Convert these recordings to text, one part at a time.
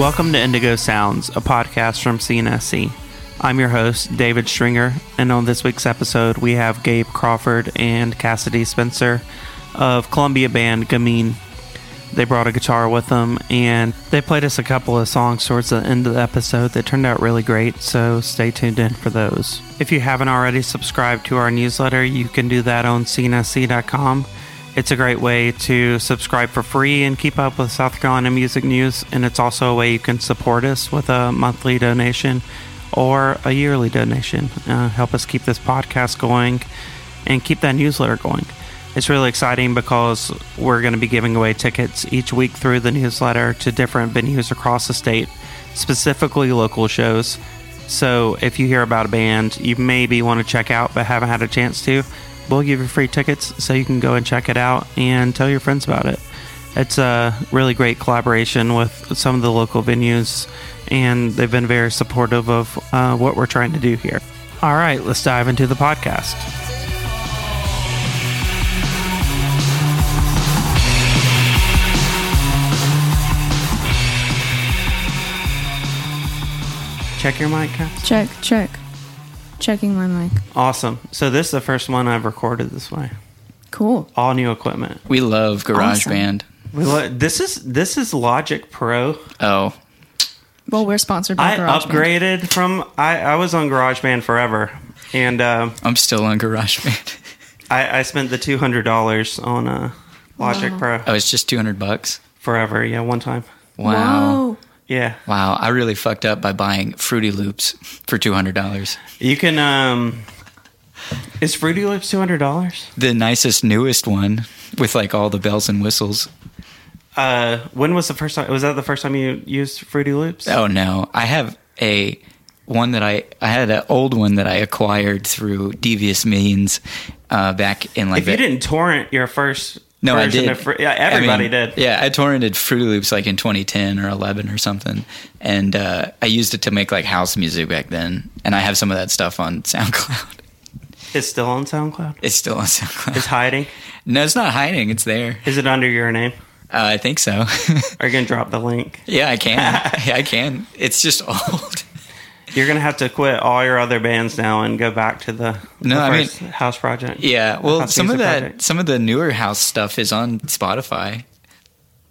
Welcome to Indigo Sounds, a podcast from Scene SC. I'm your host, David Stringer, and on this week's episode, we have Gabe Crawford and Cassidy Spencer of Columbia band Gamine. They brought a guitar with them, and they played us a couple of songs towards the end of the episode that turned out really great, so stay tuned in for those. If you haven't already subscribed to our newsletter, you can do that on scenesc.com. It's a great way to subscribe for free and keep up with South Carolina music news, and it's also a way you can support us with a monthly donation or a yearly donation. Uh, help us keep this podcast going and keep that newsletter going. It's really exciting because we're going to be giving away tickets each week through the newsletter to different venues across the state, specifically local shows. So if you hear about a band you maybe want to check out but haven't had a chance to, we'll give you free tickets so you can go and check it out and tell your friends about it. It's a really great collaboration with some of the local venues, and they've been very supportive of uh, what we're trying to do here. All right, let's dive into the podcast. Check your mic, Check, check. Checking my mic. Awesome. So this is the first one I've recorded this way. Cool. All new equipment. We love Awesome. GarageBand. We lo- This is this is Logic Pro. Oh, Well, we're sponsored by I GarageBand. upgraded from I, I was on GarageBand forever, and um, I'm still on GarageBand. I, I spent the two hundred dollars on uh, Logic Wow. Pro oh, it's just 200 bucks. forever. Yeah, one time. Wow. Whoa. Yeah, Wow, I really fucked up by buying Fruity Loops for $200. you can. um Is Fruity Loops two hundred dollars? The nicest, newest one with like all the bells and whistles. Uh, when was the first time? Was that the first time you used Fruity Loops? Oh no, I have a one that I I had an old one that I acquired through devious means uh, back in like if you didn't torrent your first No, I did. of yeah, I everybody mean, did. Yeah, I torrented Fruity Loops like in 2010 or 11 or something, and uh, I used it to make like house music back then. And I have some of that stuff on SoundCloud. It's still on SoundCloud. It's still on SoundCloud. It's hiding. no, it's not hiding. It's there. Is it under your name? Uh, I think so. Are you gonna drop the link? yeah, I can. yeah, I can. It's just old. You're gonna have to quit all your other bands now and go back to the, No, the I mean- house project. Yeah, well, House some of that, project. some of the newer house stuff is on Spotify.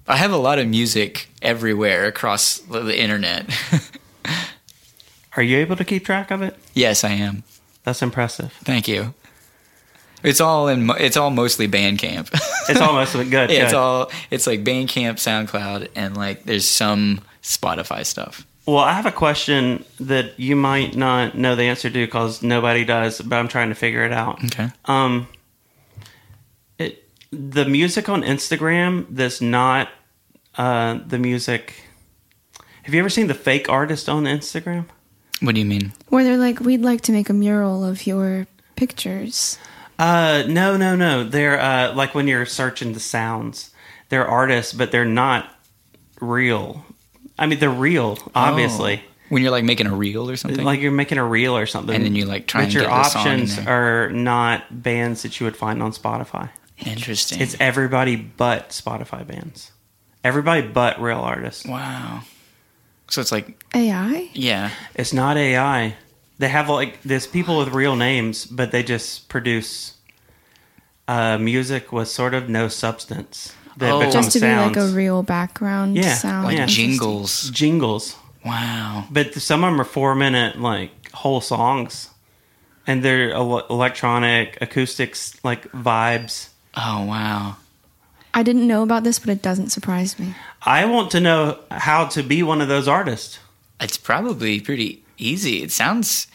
I have a lot of music everywhere across the internet. Are you able to keep track of it? yes, I am. That's impressive. Thank you. It's all in. It's all mostly Bandcamp. It's almost good. yeah, it's all. It's like Bandcamp, SoundCloud, and like there's some Spotify stuff. Well, I have a question that you might not know the answer to because nobody does, but I'm trying to figure it out. Okay. Um, it the music on Instagram that's not uh, the music. Have you ever seen the fake artist on Instagram? What do you mean? Where they're like, we'd like to make a mural of your pictures. Uh, no, no, no. They're uh, like when you're searching the sounds, they're artists, but they're not real. I mean, they're real, obviously. Oh. When you're like making a reel or something. Like you're making a reel or something, And then you, like, try But and your get the song in options there. are not bands that you would find on Spotify. Interesting. It's everybody but Spotify bands. Everybody but real artists. wow. So it's like AI? yeah. It's not AI. They have like there's people with real names, but they just produce uh, music with sort of no substance. That Oh. becomes Just to sounds. be like a real background Yeah, sound. Like yeah. jingles. jingles. Wow. But some of them are four minute like whole songs, and they're el- electronic acoustics like vibes. Oh wow. I didn't know about this, but it doesn't surprise me. I want to know how to be one of those artists. It's probably pretty easy. It sounds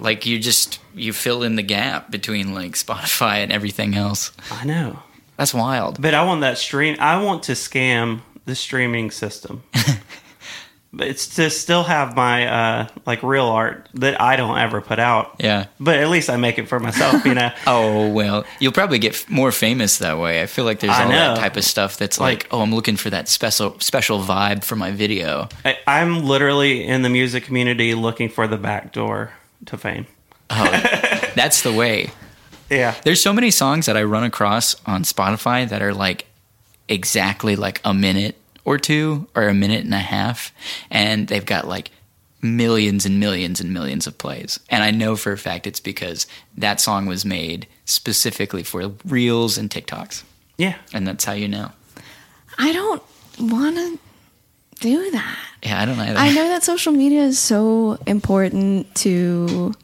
like you just you fill in the gap between like Spotify and everything else. I know, That's wild. but I want that stream. I want to scam the streaming system. but it's to still have my uh, like real art that I don't ever put out. Yeah. But at least I make it for myself, you know. Oh well, you'll probably get f- more famous that way. I feel like there's I all that type of stuff that's like, Like- oh, I'm looking for that special special vibe for my video. I, I'm literally in the music community looking for the back door to fame. Oh, that's the way. Yeah. There's so many songs that I run across on Spotify that are like exactly like a minute or two or a minute and a half, and they've got like millions and millions and millions of plays. And I know for a fact it's because that song was made specifically for reels and TikToks. Yeah. And that's how you know. I don't want to do that. Yeah, I don't either. I know that social media is so important to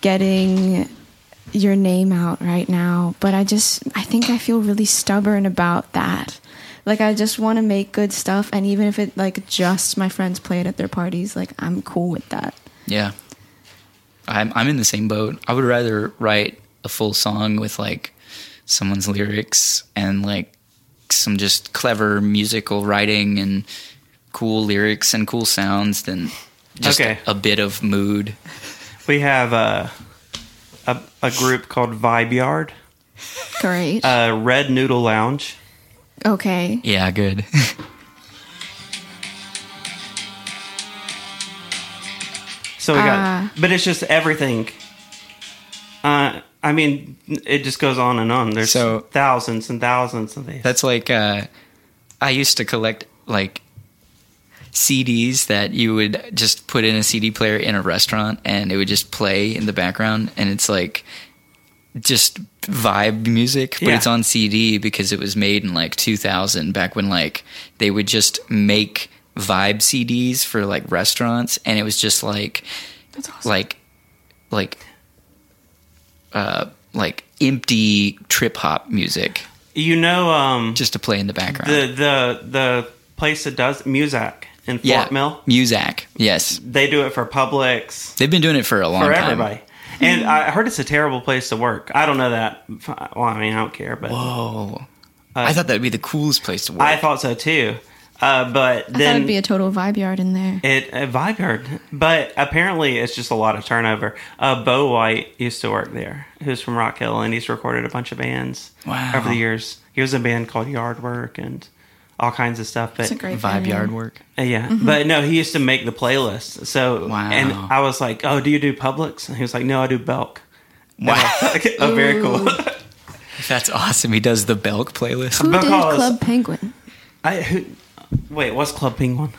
getting your name out right now, but I just I think I feel really stubborn about that. Like I just want to make good stuff and even if it like just my friends play it at their parties, like I'm cool with that. Yeah. I'm I'm in the same boat. I would rather write a full song with like someone's lyrics and like some just clever musical writing and cool lyrics and cool sounds than just Okay. a, a bit of mood. We have uh, a a group called Vibe Yard, Great. uh, Red Noodle Lounge. okay. Yeah, good. So we got, Ah. but it's just everything. Uh, I mean, it just goes on and on. There's So- thousands and thousands of these. That's like uh, I used to collect like CDs that you would just put in a CD player in a restaurant and it would just play in the background and it's like just vibe music but Yeah. it's on CD because it was made in like 2000 back when like they would just make vibe CDs for like restaurants and it was just like That's awesome. like like uh like empty trip hop music you know, um, just to play in the background. the the the place that does Muzak in Fort yeah, Mill. Muzak. Yes, They do it for Publix, they've been doing it for a long time. for time. everybody. And I heard it's a terrible place to work. I don't know that. Well, I mean, I don't care, but Whoa, I thought that'd be the coolest place to work. I thought so too. Uh, but I thought then it'd be a total vibe yard in there. It a vibe yard, but apparently it's just a lot of turnover. Uh, Bo White used to work there, who's from Rock Hill, and he's recorded a bunch of bands Wow. over the years. He was in a band called Yard Work and all kinds of stuff. But It's a great Vibe band. yard work. uh, yeah, but no, he used to make the playlist. So Wow. and I was like, "Oh, do you do Publix?" And he was like, "No, I do Belk." Wow, oh, very cool. that's awesome. He does the Belk playlist. Who did Club Penguin? I who, wait, what's Club Penguin?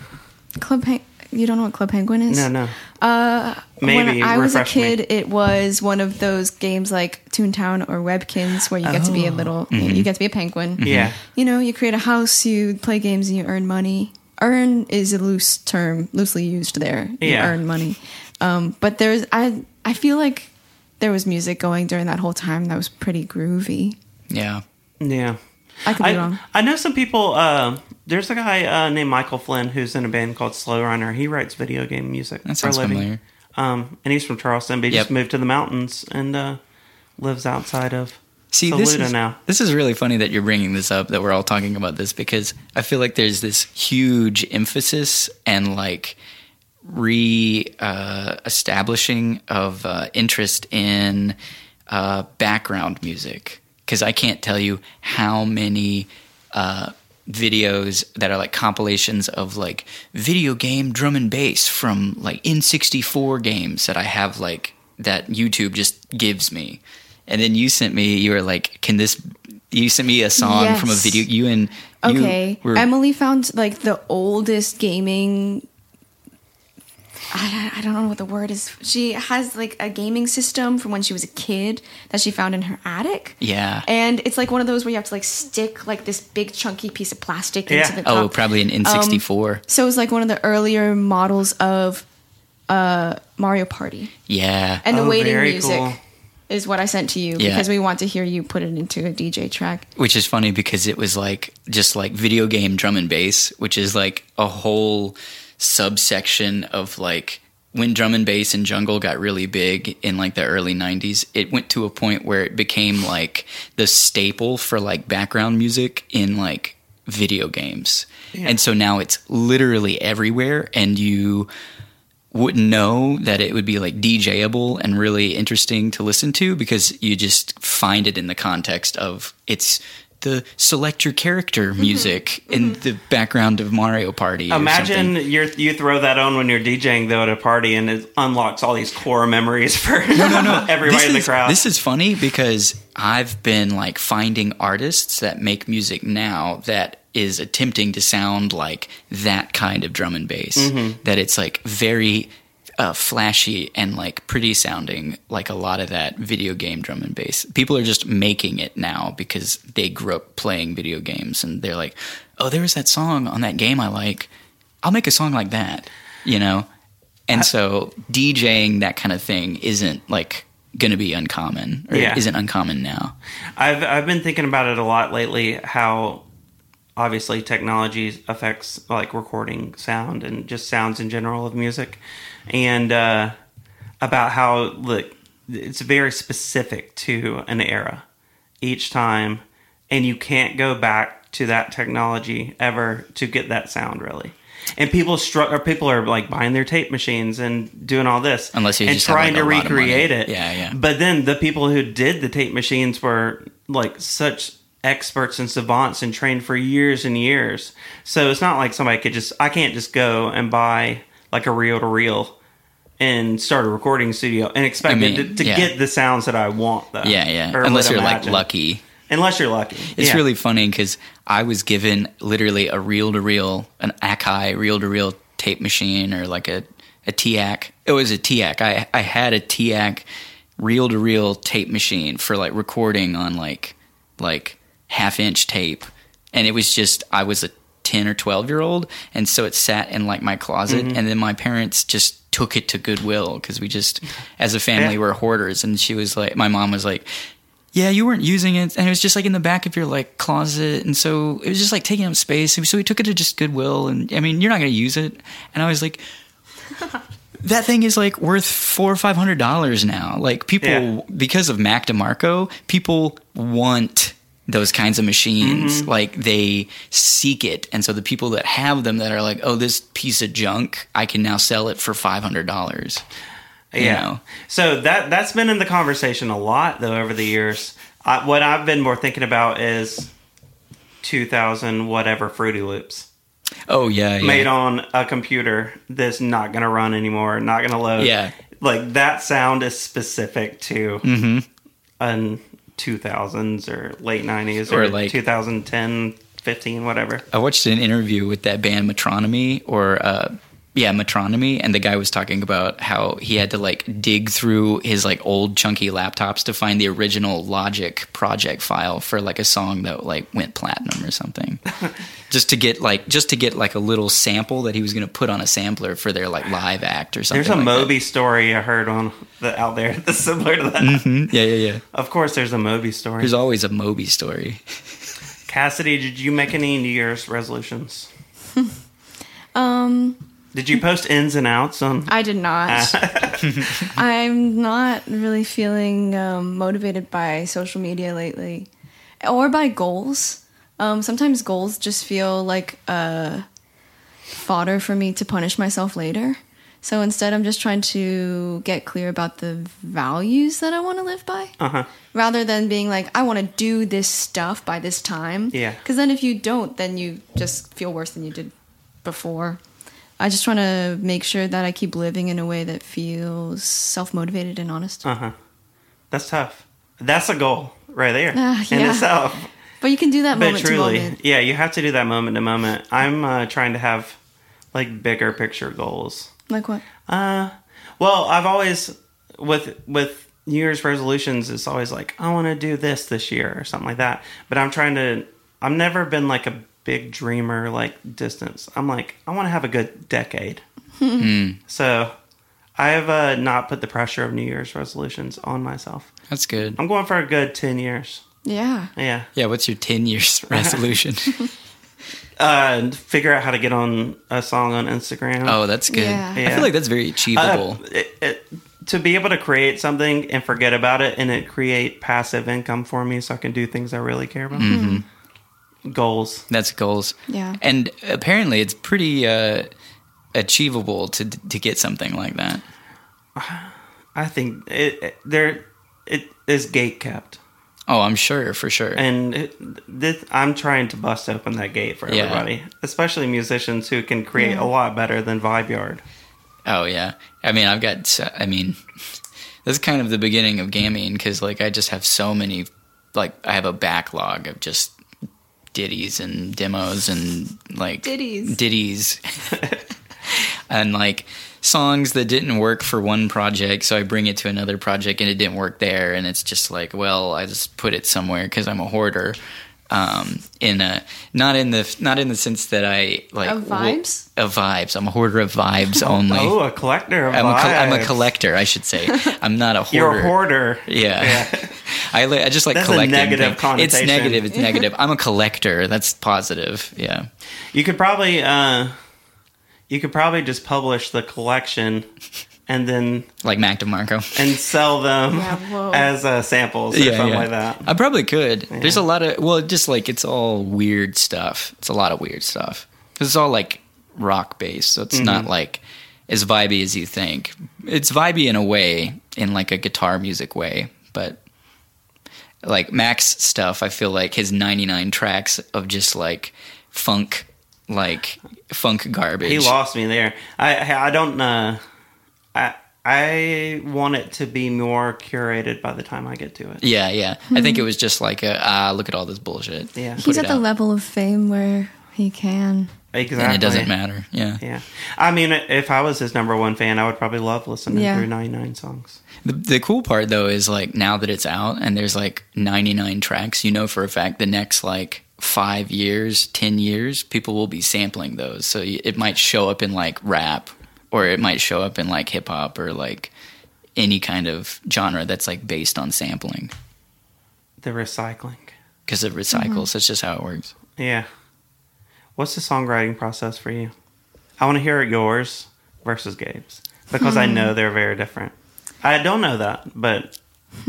Club Pen- You don't know what Club Penguin is? No, no. Uh, Maybe when I was a refresh me. kid, it was one of those games like Toontown or Webkinz where you get to be a Oh. little, Mm-hmm. you get to be a penguin. Yeah. You know, you create a house, you play games, and you earn money. Earn is a loose term, loosely used there. You Yeah. earn money. Um, but there's, I, I feel like there was music going during that whole time that was pretty groovy. Yeah, Yeah. I could be I, wrong. I know some people. Uh, there's a guy uh, named Michael Flynn who's in a band called Slowrunner. He writes video game music that for a sounds living. familiar. Um, and he's from Charleston, but he Yep. just moved to the mountains and uh, lives outside of See, this Saluda is now. this is really funny that you're bringing this up. That we're all talking about this because I feel like there's this huge emphasis and like re uh, establishing of uh, interest in uh, background music. Because I can't tell you how many uh, videos that are like compilations of like video game drum and bass from like N64 games that I have like that YouTube just gives me. And then you sent me, you were like, can this, you sent me a song from a video, you and you Okay. were- Emily found like the oldest gaming. I, I don't know what the word is. She has like a gaming system from when she was a kid that she found in her attic. yeah. And it's like one of those where you have to like stick like this big chunky piece of plastic Yeah. into the top. Oh, probably an N64. So it was like one of the earlier models of uh, Mario Party. yeah. And the Oh, waiting very music cool. is what I sent to you Yeah. because we want to hear you put it into a DJ track. which is funny because it was like just like video game drum and bass, which is like a whole subsection of like when drum and bass and jungle got really big in like the early 90s it went to a point where it became like the staple for like background music in like video games. And so now it's literally everywhere and you wouldn't know that it would be like DJable and really interesting to listen to because you just find it in the context of it's the select your character mm-hmm. music in mm-hmm. the background of Mario Party. Imagine you're, you throw that on when you're DJing though at a party, and it unlocks all these core memories for everybody This in the is, crowd. this is funny because I've been like finding artists that make music now that is attempting to sound like that kind of drum and bass. Mm-hmm. That it's like very uh, flashy and like pretty sounding, like a lot of that video game drum and bass. People are just making it now because they grew up playing video games and they're like, oh, there was that song on that game I like. I'll make a song like that, you know? And so DJing that kind of thing isn't like going to be uncommon or Yeah. isn't uncommon now. I've I've been thinking about it a lot lately. How obviously technology affects like recording sound and just sounds in general of music, and uh, about how like it's very specific to an era each time, and you can't go back to that technology ever to get that sound really. And people str- or people are like buying their tape machines and doing all this, Unless you and trying like, to a lot of money. recreate it. Yeah, yeah. But then the people who did the tape machines were like such experts and savants and trained for years and years. So it's not like somebody could just I can't just go and buy like a reel to reel and start a recording studio and expect I mean, to, to yeah. get the sounds that I want though. Yeah, yeah. Unless you're like lucky. Unless you're lucky. It's Yeah. really funny because I was given literally a reel to reel, an Akai reel to reel tape machine or like a, a TEAC. It was a TEAC. I, I had a TEAC reel to reel tape machine for like recording on like like half inch tape. And it was just, I was a 10 or 12 year old. And so it sat in like my closet. Mm-hmm. And then my parents just took it to Goodwill because we just, as a family, Yeah. were hoarders. And she was like, my mom was like, yeah, you weren't using it, and it was just like in the back of your like closet, and so it was just like taking up space. So we took it to just Goodwill, and I mean, you're not going to use it. And I was like, that thing is like worth four or five hundred dollars now. Like people, Yeah. because of Mac DeMarco, people want those kinds of machines. Like they seek it, and so the people that have them that are like, oh, this piece of junk, I can now sell it for five hundred dollars. you yeah. know. So that that's been in the conversation a lot though over the years. I, what I've been more thinking about is 2000 whatever Fruity Loops Oh yeah, yeah. made on a computer that's not going to run anymore, not going to load. Yeah. like that sound is specific to Mm-hmm. an 2000s or late 90s Or or, like- 2010, 15, whatever. I watched an interview with that band Metronomy or uh yeah, Metronomy and the guy was talking about how he had to like dig through his like old chunky laptops to find the original Logic project file for like a song that like went platinum or something. just to get like just to get like a little sample that he was going to put on a sampler for their like live act or something. There's a like Moby story I heard on the out there that's similar to that. that. Mhm. Yeah, yeah, yeah. Of course, there's a Moby story. There's always a Moby story. Cassidy, did you make any New Year's resolutions? Um, Did you post ins and outs on? I did not. I'm not really feeling um, motivated by social media lately, or by goals. Um, sometimes goals just feel like uh, fodder for me to punish myself later. So instead, I'm just trying to get clear about the values that I want to live by, Uh huh. rather than being like, I want to do this stuff by this time. Yeah. Because then if you don't, then you just feel worse than you did before. I just want to make sure that I keep living in a way that feels self motivated and honest. Uh huh. That's tough. That's a goal right there in yeah. itself. But you can do that But moment to truly, moment. yeah, you have to do that moment to moment. I'm uh, trying to have like bigger picture goals. Like what? Uh, well, I've always with with New Year's resolutions. It's always like I want to do this this year or something like that. But I'm trying to. I've never been like a big dreamer like distance. I'm like I want to have a good decade. So I have uh, not put the pressure of New Year's resolutions on myself. That's good. I'm going for a good ten years. Yeah. Yeah. Yeah, what's your 10 years resolution? Uh, figure out how to get on a song on Instagram. oh, that's good. Yeah. I feel like that's very achievable. Uh, it, it, to be able to create something and forget about it and it create passive income for me so I can do things I really care about. Goals. That's goals. Yeah. And apparently, it's pretty uh, achievable to to get something like that. I think it, it there it is gate kept. Oh, I'm sure for sure. And it, this, I'm trying to bust open that gate for Yeah. everybody, especially musicians who can create Yeah. a lot better than Vibe Yard. oh yeah. I mean, I've got. I mean, this is kind of the beginning of Gamine because like I just have so many. Like I have a backlog of just ditties and demos and like Ditties. ditties and like songs that didn't work for one project so i bring it to another project and it didn't work there and it's just like well i just put it somewhere because i'm a hoarder um in a not in the not in the sense that i like Of vibes? w- of vibes i'm a hoarder of vibes only Oh, a collector of I'm, a, I'm a collector i should say i'm not a hoarder You're a hoarder. yeah. I, li- I just like That's collecting. negative. It's negative. It's negative. I'm a collector. That's positive. Yeah. You could probably uh you could probably just publish the collection and then Like Mac DeMarco. and sell them Yeah, as uh, samples or something like that. I probably could. There's a lot of well, just like it's all weird stuff. It's a lot of weird stuff because it's all like rock based, so it's Mm-hmm. not like as vibey as you think. It's vibey in a way, in like a guitar music way, but like Mac's stuff, I feel like his 99 tracks of just like funk, like funk garbage. He lost me there. I I don't uh I I want it to be more curated by the time I get to it. Yeah, yeah. I think it was just like a ah, look at all this bullshit. Yeah. He's it at the out. level of fame where he can. Exactly. and it doesn't matter. Yeah. Yeah. I mean, if I was his number one fan, I would probably love listening Yeah. through 99 songs. The, the cool part though is like now that it's out and there's like 99 tracks, you know for a fact the next like five years, 10 years, people will be sampling those. So it might show up in like rap or it might show up in like hip hop or like any kind of genre that's like based on sampling The recycling. because it recycles. Mm-hmm. That's just how it works. Yeah. What's the songwriting process for you? I want to hear yours versus Gabe's because I hmm. know they're very different. I don't know that, but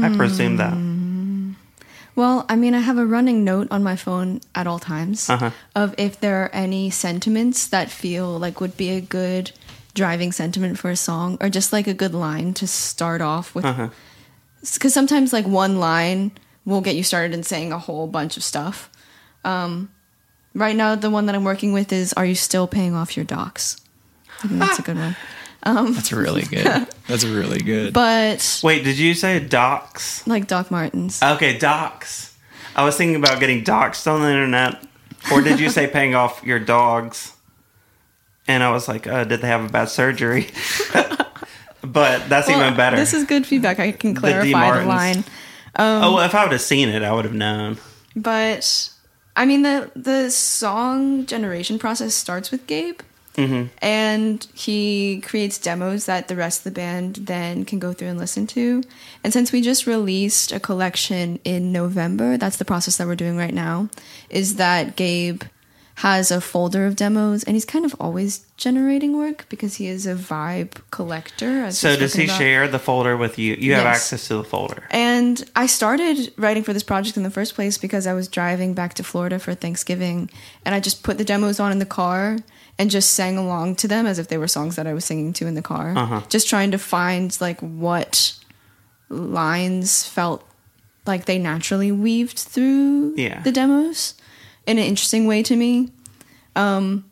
I presume that. Hmm. Well, I mean, I have a running note on my phone at all times Uh-huh. of if there are any sentiments that feel like would be a good driving sentiment for a song or just like a good line to start off with. Uh-huh. Because sometimes, like, one line will get you started in saying a whole bunch of stuff. Um, right now, the one that I'm working with is Are You Still Paying Off Your Docs? I think that's a good one. That's really good. That's really good. But, Wait, did you say docs? like, Doc Martens. Okay, docs. I was thinking about getting doxxed on the internet. Or did you say paying off your dogs? And I was like, uh, did they have a bad surgery? but that's Well, even better. This is good feedback. I can clarify the, Martens. line. oh, well, if I would have seen it, I would have known. But I mean the the song generation process starts with Gabe. Mm-hmm. And he creates demos that the rest of the band then can go through and listen to. And since we just released a collection in November, that's the process that we're doing right now, is that Gabe has a folder of demos and he's kind of always generating work because he is a vibe collector. as So does he about. share the folder with you? You have access to the folder. And I started writing for this project in the first place because I was driving back to Florida for Thanksgiving and I just put the demos on in the car and just sang along to them as if they were songs that I was singing to in the car. Uh-huh. Just trying to find like what lines felt like they naturally weaved through Yeah. the demos in an interesting way to me. Um,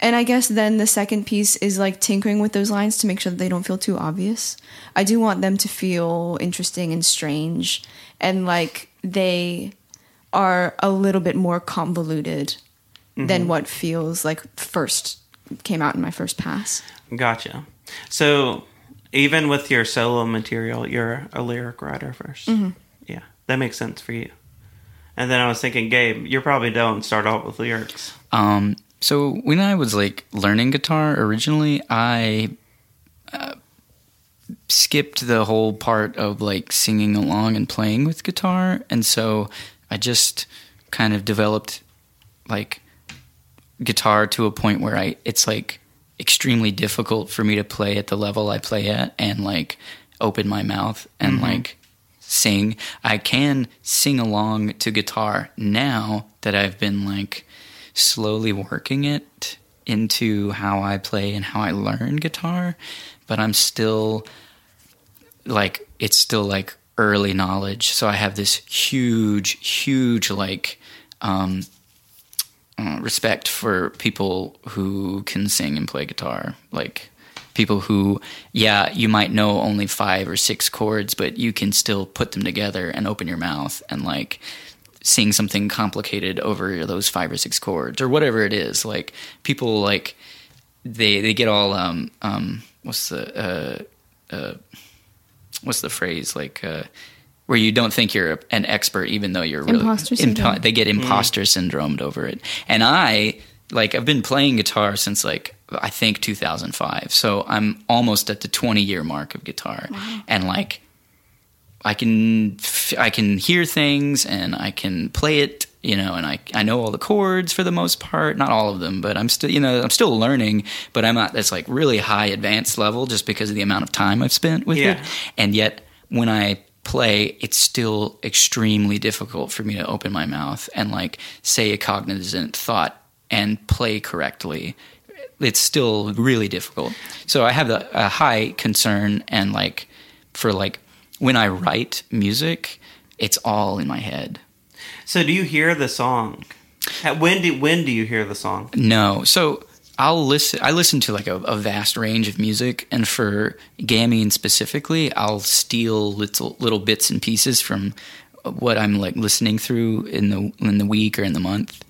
and I guess then the second piece is like tinkering with those lines to make sure that they don't feel too obvious. I do want them to feel interesting and strange and like they are a little bit more convoluted than what feels like first came out in my first pass. Gotcha. So even with your solo material, you're a lyric writer 1st Yeah, that makes sense for you. And then I was thinking, Gabe, you probably don't start out with lyrics. Um, so when I was like learning guitar originally, I uh, skipped the whole part of like singing along and playing with guitar, and so I just kind of developed like guitar to a point where I it's like extremely difficult for me to play at the level I play at and like open my mouth and like sing. I can sing along to guitar now that I've been like slowly working it into how I play and how I learn guitar, but I'm still like it's still like early knowledge. So I have this huge huge like um uh, respect for people who can sing and play guitar. Like people who, yeah, you might know only five or six chords, but you can still put them together and open your mouth and like sing something complicated over those five or six chords or whatever it is. Like people like they they get all um um what's the uh uh what's the phrase like uh where you don't think you're an expert even though you're really Imposter syndrome. they get imposter mm. syndromed over it. And i like i've been playing guitar since like i think 2005 so i'm almost at the 20 year mark of guitar. And like I can f- I can hear things and I can play it, you know, and I I know all the chords for the most part, not all of them, but I'm still you know I'm still learning, but I'm at this like really high advanced level just because of the amount of time I've spent with it, and yet when I play, it's still extremely difficult for me to open my mouth and like say a cognizant thought and play correctly it's still really difficult. So I have a, a high concern and like for like when I write music, it's all in my head. So do you hear the song? When do when do you hear the song? No, so I'll listen. I listen to like a, a vast range of music, and for Gamine specifically, I'll steal little little bits and pieces from what I'm like listening through in the in the week or in the month,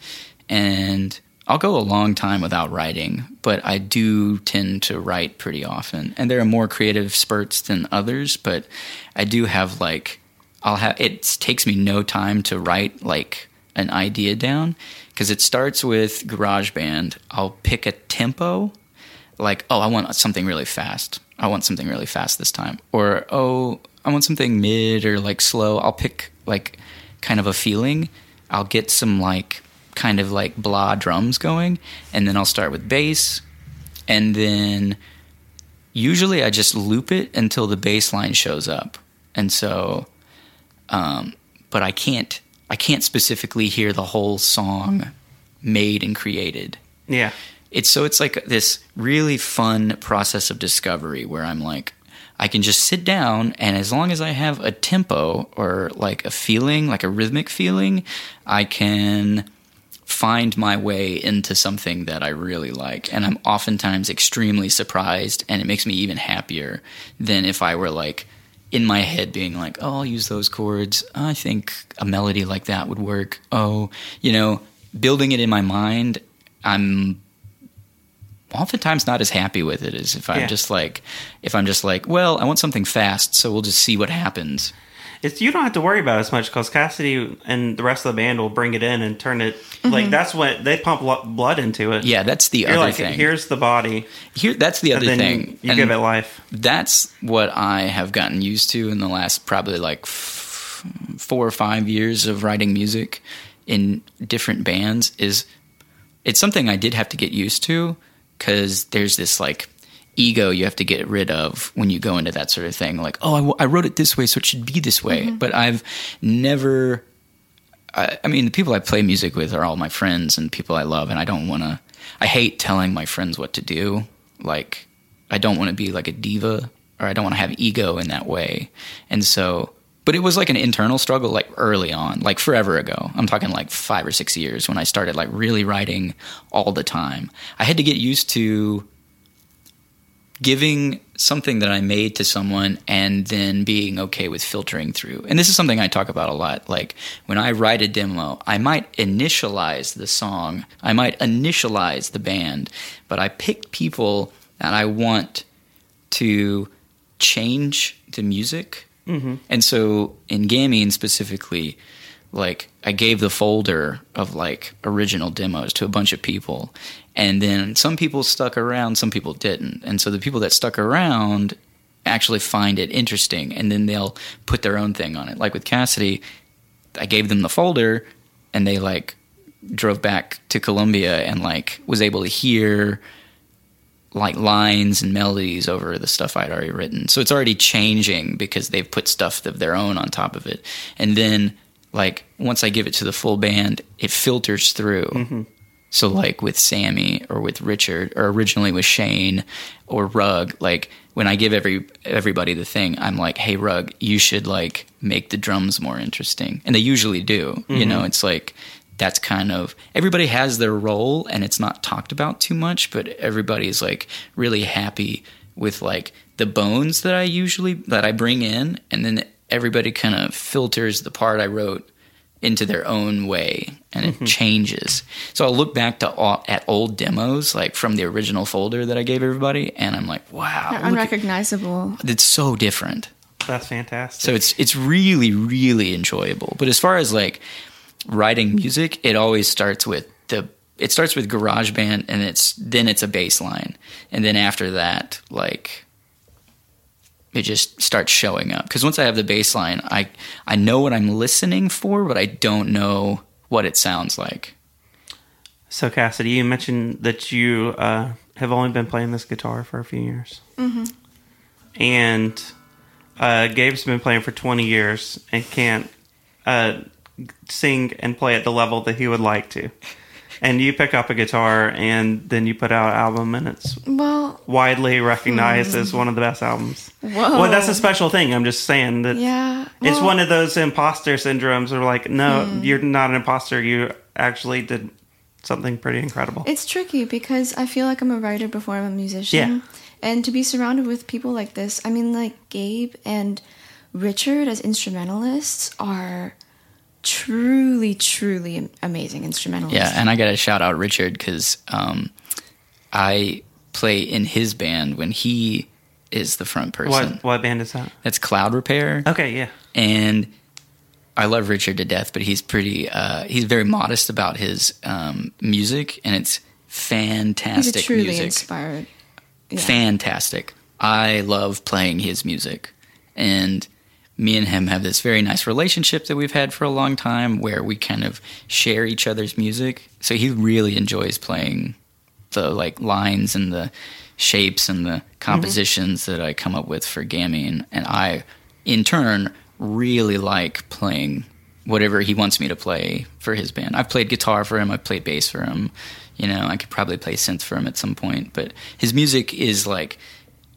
and I'll go a long time without writing. But I do tend to write pretty often, and there are more creative spurts than others. But I do have like I'll have it takes me no time to write like an idea down because it starts with GarageBand. I'll pick a tempo, like oh I want something really fast. I want something really fast this time, or oh I want something mid or like slow. I'll pick like kind of a feeling. I'll get some like kind of like blah drums going, and then I'll start with bass, and then usually I just loop it until the bass line shows up, and so um, but I can't I can't specifically hear the whole song made and created. Yeah. It's so it's like this really fun process of discovery where I'm like I can just sit down and as long as I have a tempo or like a feeling, like a rhythmic feeling, I can find my way into something that I really like. And I'm oftentimes extremely surprised and it makes me even happier than if I were like in my head being like, oh, I'll use those chords. I think a melody like that would work. Oh, you know, building it in my mind, I'm oftentimes not as happy with it as if I'm Yeah. just like, if I'm just like, well, I want something fast, so we'll just see what happens. It's you don't have to worry about it as much because Cassidy and the rest of the band will bring it in and turn it like mm-hmm. that's what they pump lo- blood into it. Yeah, that's the You're other like, thing. here's the body, Here, that's the other thing. you And give it life. that's what I have gotten used to in the last probably like f- four or five years of writing music in different bands. Is it's something I did have to get used to because there's this like ego you have to get rid of when you go into that sort of thing. Like, oh, I, w- I wrote it this way, so it should be this way. Mm-hmm. But I've never. I, I mean, the people I play music with are all my friends and people I love, and I don't want to. I hate telling my friends what to do. Like, I don't want to be like a diva, or I don't want to have ego in that way. And so, but it was like an internal struggle, like early on, like forever ago. I'm talking like five or six years when I started like really writing all the time. I had to get used to giving something that I made to someone and then being okay with filtering through. And this is something I talk about a lot. Like when I write a demo, I might initialize the song, I might initialize the band, but I pick people that I want to change the music. Mm-hmm. And so in Gamine specifically, like I gave the folder of like original demos to a bunch of people, and then some people stuck around, some people didn't, and so the people that stuck around actually find it interesting, and then they'll put their own thing on it. Like with Cassidy, I gave them the folder, and they like drove back to Columbia and like was able to hear like lines and melodies over the stuff I'd already written. So it's already changing because they've put stuff of their own on top of it. And then like once I give it to the full band, it filters through. Mm-hmm. So like with Sammy or with Richard or originally with Shane or Rug, like when I give every everybody the thing, I'm like, "Hey Rug, you should like make the drums more interesting." And they usually do. You mm-hmm. know, it's like that's kind of everybody has their role and it's not talked about too much, but everybody's like really happy with like the bones that I usually that I bring in and then everybody kind of filters the part I wrote into their own way and it mm-hmm. changes. So I'll look back to all, at old demos like from the original folder that I gave everybody and I'm like, wow, They're look at- unrecognizable. it's so different. That's fantastic. So it's it's really really enjoyable. But as far as like writing music, it always starts with the it starts with GarageBand and it's then it's a bass line. And then after that like it just starts showing up because once I have the bass line, I I know what I'm listening for, but I don't know what it sounds like. So, Cassidy, you mentioned that you uh, have only been playing this guitar for a few years. Mm-hmm. And uh, Gabe's been playing for 20 years and can't uh, sing and play at the level that he would like to. And you pick up a guitar and then you put out an album, and it's Well, widely recognized as hmm. one of the best albums. whoa. Well, that's a special thing. I'm just saying that Yeah. it's one of those imposter syndromes where, like, no, hmm. you're not an imposter. You actually did something pretty incredible. It's tricky because I feel like I'm a writer before I'm a musician. Yeah. And to be surrounded with people like this, I mean, like Gabe and Richard as instrumentalists are truly, truly amazing instrumentalists. Yeah, and I got to shout out Richard because um, I play in his band when he is the front person. what what band is that? That's Cloud Repair, Okay, yeah. and I love Richard to death, but he's pretty. Uh, he's very modest about his um, music, and it's He's a fantastic truly music. inspired. Yeah. Fantastic. I love playing his music, and me and him have this very nice relationship that we've had for a long time, where we kind of share each other's music. So he really enjoys playing the like lines and the shapes and the mm-hmm. compositions that I come up with for Gamine, and I, in turn, really like playing whatever he wants me to play for his band. I've played guitar for him. I've played bass for him. You know, I could probably play synth for him at some point. But his music is like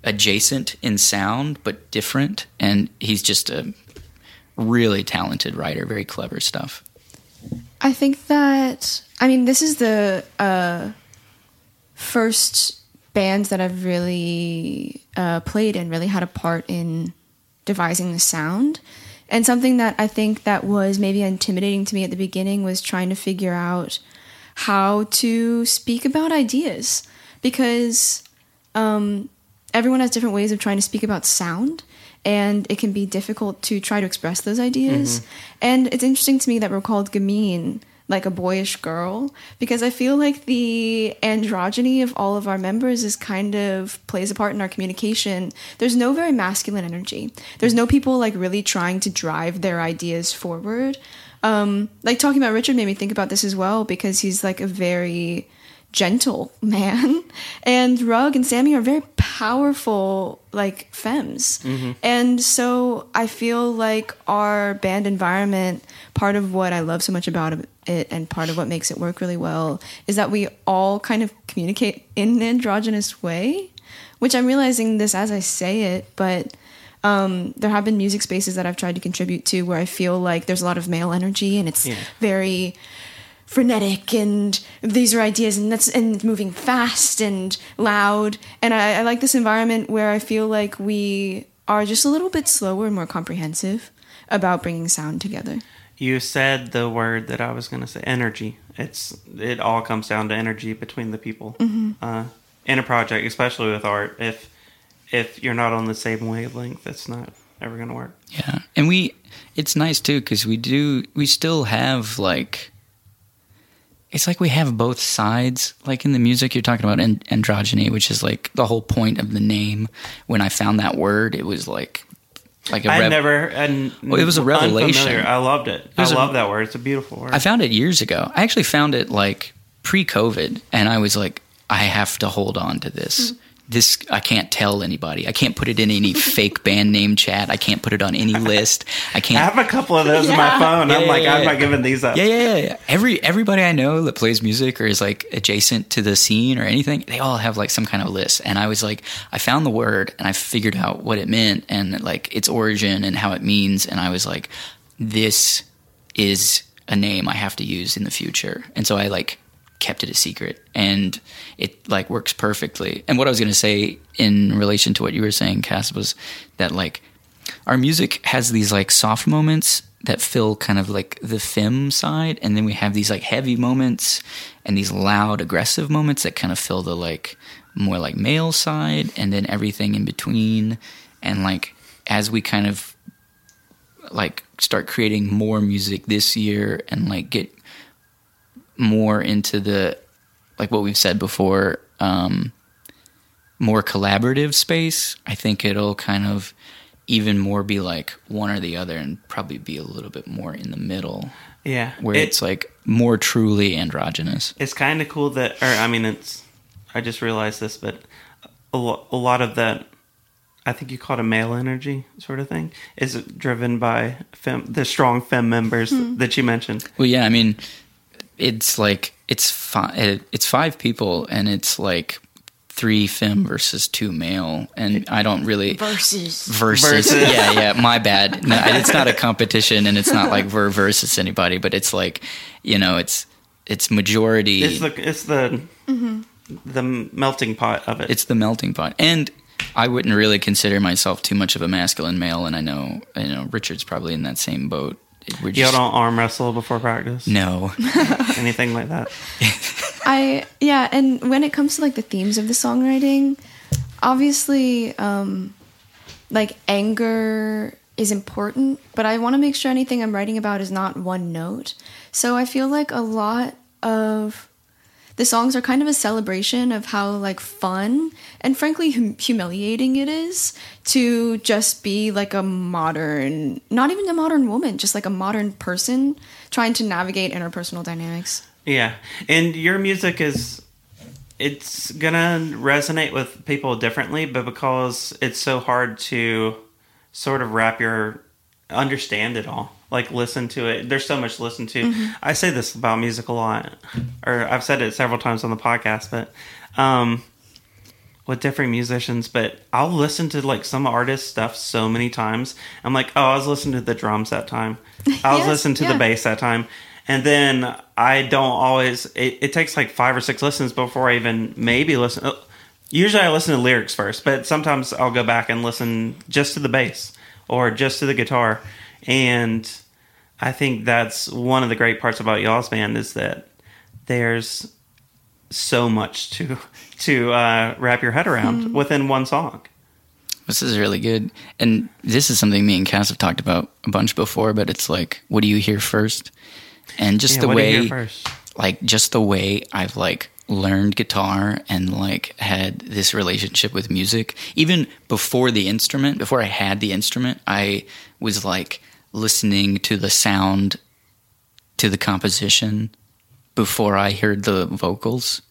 adjacent in sound, but different. And he's just a really talented writer. Very clever stuff. I think that I mean this is the uh, first bands that I've really uh, played and really had a part in devising the sound. And something that I think that was maybe intimidating to me at the beginning was trying to figure out how to speak about ideas because um, everyone has different ways of trying to speak about sound and it can be difficult to try to express those ideas. And it's interesting to me that we're called gamine like a boyish girl because i feel like the androgyny of all of our members is kind of plays a part in our communication. There's no very masculine energy. There's no people like really trying to drive their ideas forward. Um, like talking about richard made me think about this as well because he's like a very gentle man and rug and sammy are very powerful like femmes. And so i feel like our band environment part of what i love so much about it and part of what makes it work really well is that we all kind of communicate in an androgynous way which i'm realizing this as i say it but um, there have been music spaces that I've tried to contribute to where I feel like there's a lot of male energy and it's Yeah. very frenetic and these are ideas and that's and moving fast and loud and I, I like this environment where I feel like we are just a little bit slower and more comprehensive about bringing sound together. You said the word that I was going to say, energy. It's it all comes down to energy between the people uh, in a project, especially with art. If if you're not on the same wavelength, it's not ever going to work. Yeah, and we it's nice too because we do we still have like it's like we have both sides. Like in the music, you're talking about and- androgyny, which is like the whole point of the name. When I found that word, it was like like a I rev- never. Uh, and Well, it was a revelation. unfamiliar. I loved it. I was a- love that word. It's a beautiful word. I found it years ago. I actually found it like pre-COVID, and I was like, I have to hold on to this. Mm-hmm. This I can't tell anybody. I can't put it in any fake band name chat. I can't put it on any list. I I can't. I have a couple of those in my phone. Yeah, I'm yeah, like, yeah, I'm yeah. not giving these up. Yeah, yeah, yeah, yeah. Every everybody I know that plays music or is like adjacent to the scene or anything, they all have like some kind of list. And I was like, I found the word and I figured out what it meant and like its origin and how it means. And I was like, this is a name I have to use in the future. And so I like kept it a secret and it like works perfectly. And what I was going to say in relation to what you were saying, Cass, was that like our music has these like soft moments that fill kind of like the fem side, and then we have these like heavy moments and these loud, aggressive moments that kind of fill the like more like male side, and then everything in between. And like as we kind of like start creating more music this year and like get more into the like what we've said before um more collaborative space i think it'll kind of even more be like one or the other and probably be a little bit more in the middle Yeah, where It- it's like more truly androgynous It's kind of cool that, or I mean, it's. I just realized this, but a, lo- a lot of that, I think you call it a male energy sort of thing, is driven by fem, the strong fem members that you mentioned. well yeah i mean it's like it's five it's five people and it's like three fem versus two male and i don't really Versus. versus, Versus. yeah yeah my bad no, it's not a competition and it's not like ver versus anybody but it's like you know it's it's majority It's the it's the mm-hmm. the melting pot of it. it's the melting pot and i wouldn't really consider myself too much of a masculine male and i know you know richard's probably in that same boat we're you just don't arm wrestle before practice, no anything like that. I yeah, and when it comes to like the themes of the songwriting, obviously, um, like anger is important, but I want to make sure anything I'm writing about is not one note. So I feel like a lot of the songs are kind of a celebration of how like fun and frankly hum- humiliating it is to just be like a modern not even a modern woman just like a modern person trying to navigate interpersonal dynamics. Yeah, and your music is it's gonna resonate with people differently, but because it's so hard to sort of wrap your understand it all, like listen to it. There's so much to listen to. I say this about music a lot, or I've said it several times on the podcast, but um, with different musicians. But I'll listen to like some artist stuff so many times. I'm like, oh, I was listening to the drums that time. I was Yes, listening to yeah. the bass that time. And then I don't always. It, it takes like five or six listens before I even maybe listen. uh, Usually I listen to lyrics first, but sometimes I'll go back and listen just to the bass or just to the guitar. And I think that's one of the great parts about y'all's band is that there's so much to to uh, wrap your head around within one song. This is really good. And this is something me and Cass have talked about a bunch before, but it's like, what do you hear first? And just Yeah, the what do you hear way, first? like, just the way I've like learned guitar and like had this relationship with music, even before the instrument, before I had the instrument, I was like listening to the sound, to the composition before I heard the vocals.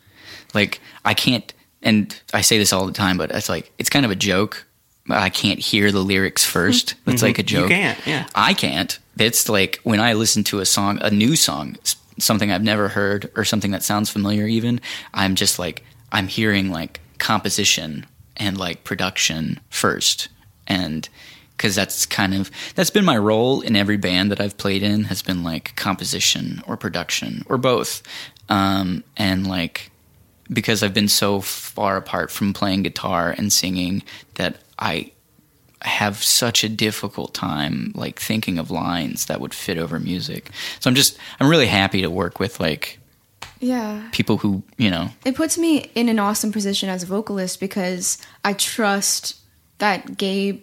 Like, I can't, and I say this all the time, but it's like, it's kind of a joke. I can't hear the lyrics 1st It's like a Mm-hmm. You joke. can't, yeah. I can't. It's like when I listen to a song, a new song, something I've never heard or something that sounds familiar even, I'm just like I'm hearing like composition and like production first. And cuz that's kind of that's been my role in every band that I've played in has been like composition or production or both. Um and like because I've been so far apart from playing guitar and singing that I have such a difficult time like thinking of lines that would fit over music. So I'm just I'm really happy to work with like yeah people who, you know, It puts me in an awesome position as a vocalist because I trust that Gabe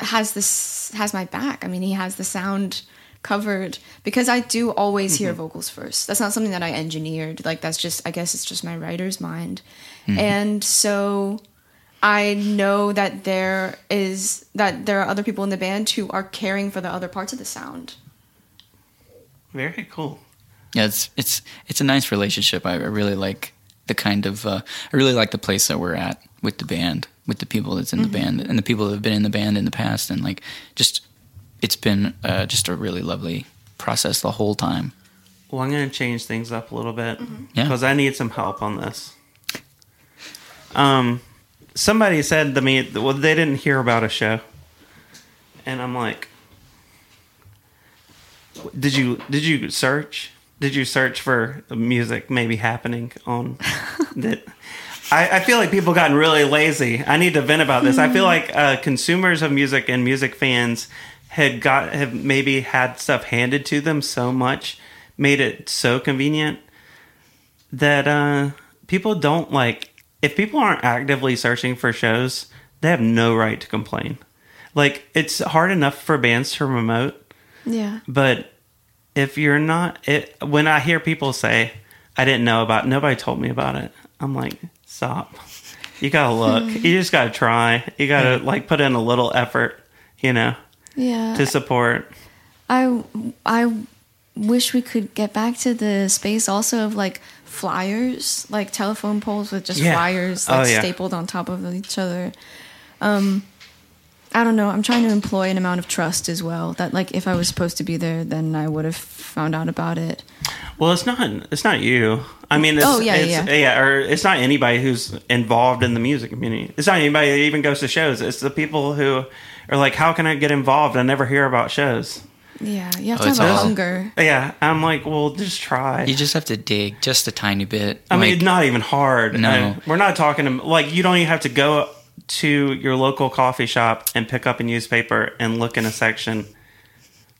has this has my back. I mean, he has the sound covered because I do always hear mm-hmm. vocals first. That's not something that I engineered. Like that's just I guess it's just my writer's mind. Mm-hmm. And so I know that there is that there are other people in the band who are caring for the other parts of the sound. Very cool. yeah, it's it's it's a nice relationship. I really like the kind of uh, I really like the place that we're at with the band, with the people that's in the band, and the people that have been in the band in the past, and like just it's been uh, just a really lovely process the whole time. Well, I'm going to change things up a little bit Yeah. because I need some help on this. Um, somebody said to me, well, they didn't hear about a show, and I'm like, did you did you search? Did you search for music maybe happening on that? I, I feel like people gotten really lazy. I need to vent about this. I feel like uh, consumers of music and music fans had got have maybe had stuff handed to them so much, made it so convenient that uh, people don't like. If people aren't actively searching for shows, they have no right to complain. Like it's hard enough for bands to promote, Yeah. but if you're not, it when I hear people say, "I didn't know about," nobody told me about it. I'm like, stop. You gotta look. you just gotta try. You gotta like put in a little effort, you know, Yeah. to support. I I wish we could get back to the space also of like flyers, like telephone poles with just Yeah. flyers Oh, like yeah. stapled on top of each other. Um I don't know. I'm trying to employ an amount of trust as well. That like if I was supposed to be there, then I would have found out about it. Well, it's not. It's not you. I mean, it's, Oh, yeah, it's, yeah. or it's not anybody who's involved in the music community. It's not anybody that even goes to shows. It's the people who are like, "How can I get involved? I never hear about shows." Yeah, you have Oh, to have a all- hunger. Yeah, I'm like, well, just try. You just have to dig just a tiny bit. I mean, Like, not even hard. No. I- we're not talking to, like you don't even have to go to your local coffee shop and pick up a newspaper and look in a section.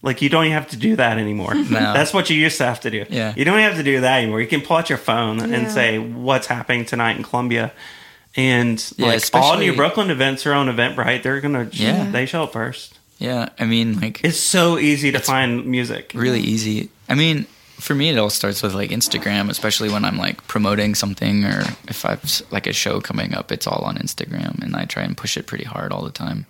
Like you don't even have to do that anymore. No. That's what you used to have to do. Yeah. You don't have to do that anymore. You can pull out your phone and say what's happening tonight in Columbia. And Yeah, like all New Brookland events are on Eventbrite. They're gonna Yeah. they show up first. Yeah, I mean, like It's so easy to find music. really easy. I mean, for me, it all starts with like Instagram, especially when I'm like promoting something or if I've like a show coming up, it's all on Instagram, and I try and push it pretty hard all the time.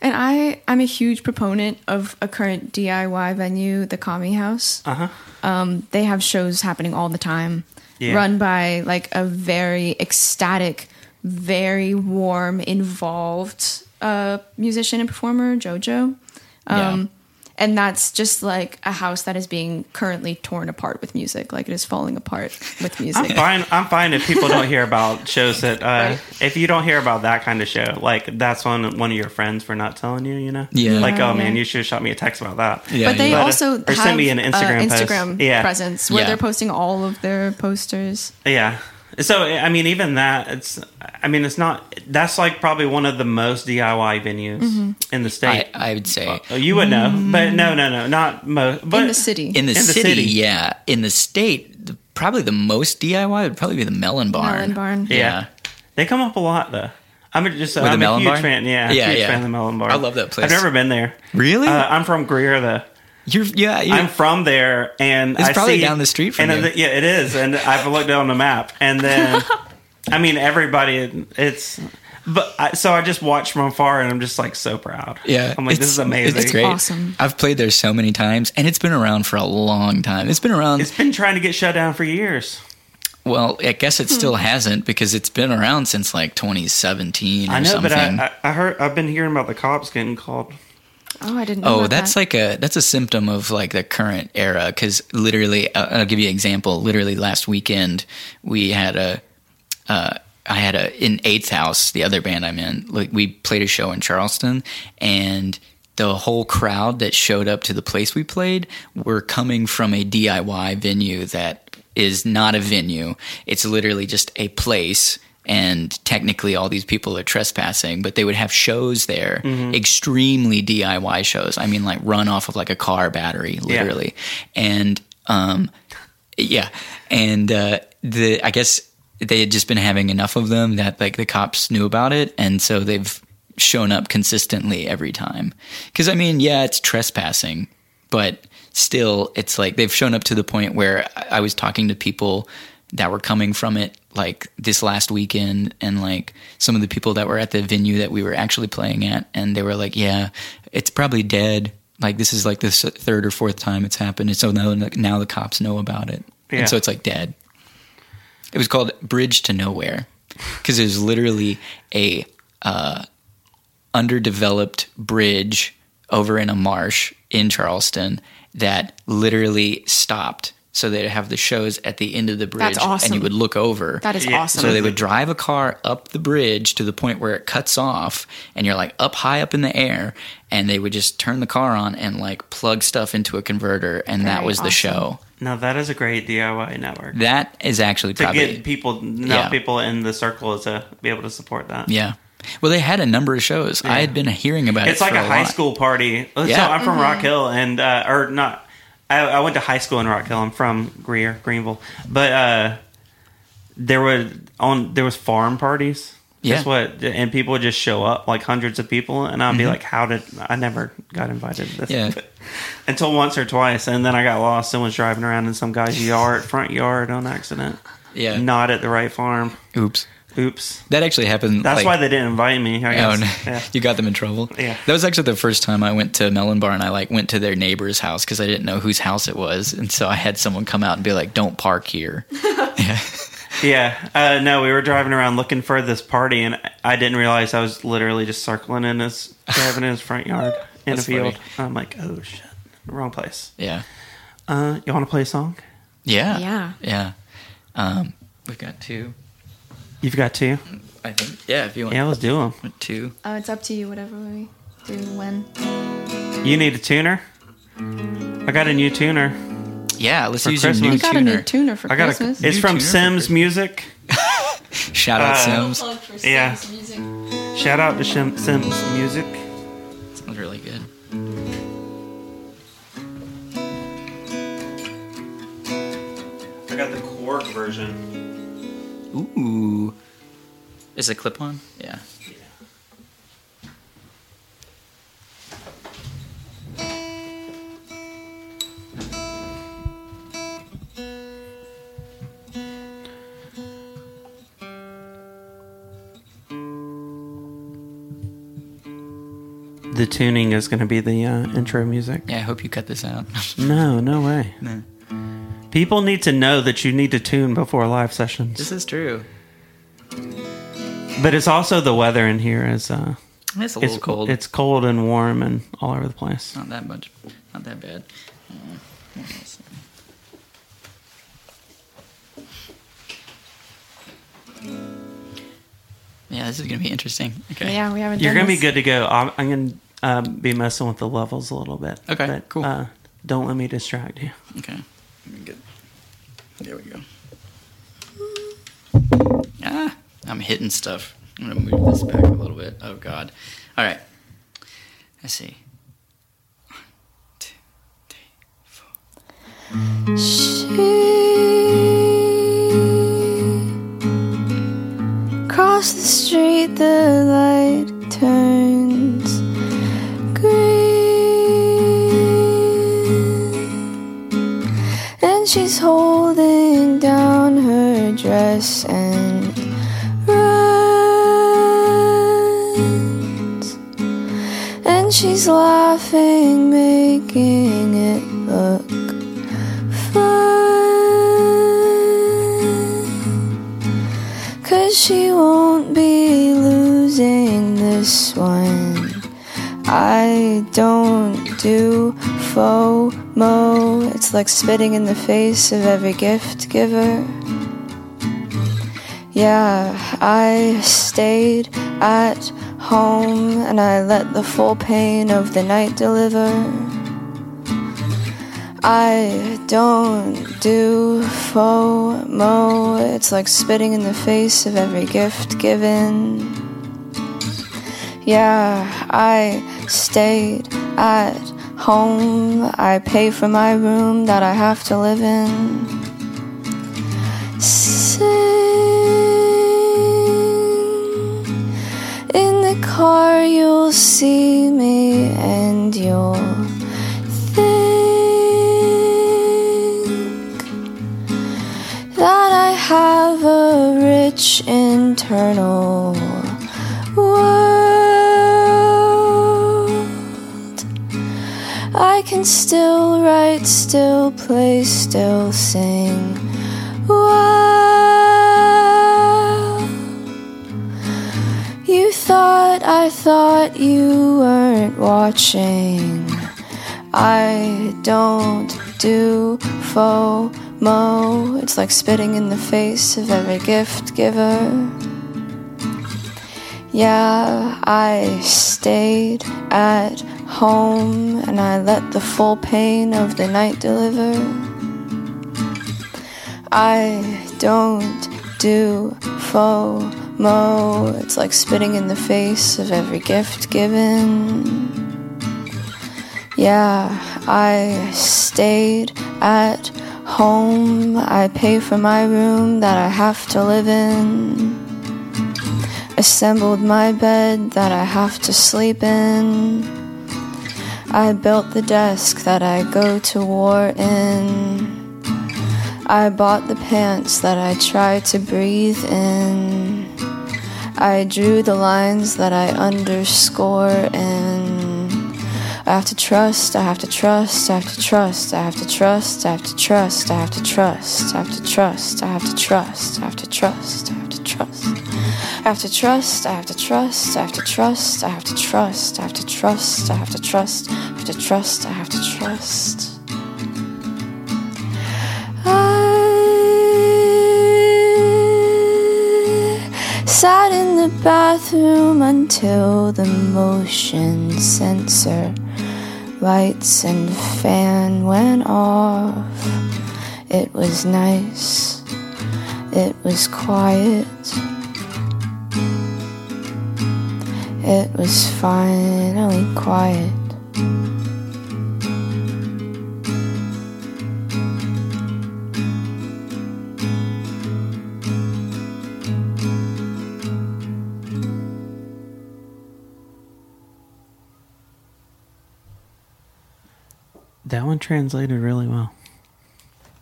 And I I'm a huge proponent of a current DIY venue, the Kami House. Uh huh. Um, they have shows happening all the time, Yeah. run by like a very ecstatic, very warm, involved uh, musician and performer, JoJo. Um, And that's just like a house that is being currently torn apart with music. Like it is falling apart with I'm music. fine. I'm fine if people don't hear about shows that. Uh, Right. If you don't hear about that kind of show, like that's on one of your friends for not telling you. You know. Yeah. Like, oh Yeah, man, you should have shot me a text about that. Yeah, but they But, uh, also or have send me an uh, Instagram post. Instagram Yeah. presence where Yeah. they're posting all of their posters. Yeah. So I mean, even that, it's. I mean, it's not. That's like probably one of the most DIY venues Mm-hmm. in the state. I, I would say Oh, you would know, but no, no, no, not most. But in the city. in the, in the city, city. yeah. In the state, the, probably the most DIY would probably be the Melon Barn. Melon Barn. Yeah. Yeah. They come up a lot though. I'm just With I'm the a huge Barn? fan. Yeah, Yeah, huge yeah. fan of the Melon Barn. I love that place. I've never been there. Really? Uh, I'm from Greer though. You're yeah. You're, I'm from there, and It's I probably see, down the street from and you. it- yeah, it is. And I've looked on the map, and then I mean everybody. It's but I, so I just watch from afar, and I'm just like so proud. Yeah, I'm like this is amazing. It's great. awesome. I've played there so many times, and it's been around for a long time. It's been around. It's been trying to get shut down for years. well, I guess it Hmm. still hasn't because it's been around since like 2017 or I know, something. but I, I, I heard I've been hearing about the cops getting called. Oh, I didn't know. Oh, that's that. like a that's a symptom of like the current era. Because literally, uh, I'll give you an example. Literally, last weekend we had a, uh, I had a in Eighth House, the other band I'm in. Like we played a show in Charleston, and the whole crowd that showed up to the place we played were coming from a DIY venue that is not a venue. It's literally just a place. And technically, all these people are trespassing, but they would have shows there, extremely DIY shows. I mean, like run off of like a car battery, literally. And um, yeah, and uh, the I guess they had just been having enough of them that like the cops knew about it, and so they've shown up consistently every time. Because I mean, yeah, it's trespassing, but still, it's like they've shown up to the point where I was talking to people that were coming from it like this last weekend and like some of the people that were at the venue that we were actually playing at and they were like yeah it's probably dead. Like this is like the third or fourth time it's happened and so now, now the cops know about it. Yeah. and so it's like dead. It was called bridge to nowhere because it was literally a uh, underdeveloped bridge over in a marsh in charleston that literally stopped so they'd have the shows at the end of the bridge That's awesome. and you would look over That is Yeah, awesome. so they would drive a car up the bridge to the point where it cuts off, and you're like up high up in the air, and they would just turn the car on and like plug stuff into a converter, and that Very was the show. Now that is a great DIY network That is actually to probably get people, enough Yeah. people in the circle to be able to support that. yeah. Well, they had a number of shows. I had been hearing about It's it. like for a high lot. school party. So Yeah. I'm from Rock Hill, and uh, or not. I, I went to high school in Rock Hill. I'm from Greer, Greenville, but uh, there were on there was farm parties. Yeah. That's what, and people would just show up, like hundreds of people, and I'd be like, "How did I never got invited?" to This. Mm-hmm. Yeah. until once or twice, and then I got lost and was driving around in some guy's yard, front yard, on accident. Yeah. not at the right farm. Oops. Oops. That actually happened. That's like- why they didn't invite me. I Oh, no. Yeah. You got them in trouble. Yeah. That was actually the first time I went to Melon Barn and I like went to their neighbor's house because I didn't know whose house it was, and so I had someone come out and be like, "Don't park here." yeah. Yeah, uh, no, we were driving around looking for this party, and I didn't realize I was literally just circling in his driving in his front yard in a field. funny. I'm like, oh shit, wrong place. Yeah. Uh, you want to play a song? Yeah. Yeah. Yeah. Um, we've got two. You've got two. I think. Yeah. If you want. Yeah, let's do them. Two. Oh, it's up to you. Whatever we do when. You need a tuner. I got a new tuner. Yeah. Let's For use your Christmas. new You got a new tuner for I got a. Christmas. It's New from Sims Music. Shout out Uh, Sims. Yeah. Shout out to Shim, Sims Music. Sounds really good. I got the Quark version. Ooh. Is it clip on? Yeah. The tuning is going to be the uh, intro music. Yeah. I hope you cut this out. No, no way. No. People need to know that you need to tune before live sessions. This is true. But it's also the weather in here is uh, It's a it's little cold. It's cold and warm and all over the place. not that much. Not that bad. Uh. Yeah, this is gonna be interesting. Okay. Yeah, we haven't. You're done gonna be good to go. I'm, I'm gonna um, be messing with the levels a little bit. Okay, but, cool. Uh, don't let me distract you. Okay. Good. There we go. Ah, I'm hitting stuff. I'm gonna move this back a little bit. Oh God. All right. Let's see. One, two, three, four. She crossed the street, the light turns she's holding down her dress and runs, and she's laughing, making it look fun. Cause she won't be losing this one. I don't do FOMO. It's like spitting in the face of every gift giver. Yeah, I stayed at home and I let the full pain of the night deliver. I don't do FOMO. It's like spitting in the face of every gift given. Yeah, I stayed at home. I pay for my room that I have to live in. Sing. In the car, you'll see me and you'll think that I have a rich internal can still write, still play, still sing. Wow. You thought I thought you weren't watching. I don't do FOMO. It's like spitting in the face of every gift giver. Yeah, I stayed at home and I let the full pain of the night deliver. I don't do FOMO. Mo, it's like spitting in the face of every gift given. Yeah, I stayed at home. I pay for my room that I have to live in. Assembled my bed that I have to sleep in. I built the desk that I go to war in. I bought the pants that I try to breathe in. I drew the lines that I underscore in. I have to trust, I have to trust, I have to trust, I have to trust, I have to trust, I have to trust, I have to trust, I have to trust, I have to trust, I have to trust. I have to trust, I have to trust, I have to trust, I have to trust, I have to trust, I have to trust, I have to trust, I have to trust. I sat in the bathroom until the motion sensor lights and fan went off. It was nice, it was quiet. It was finally quiet. That one translated really well.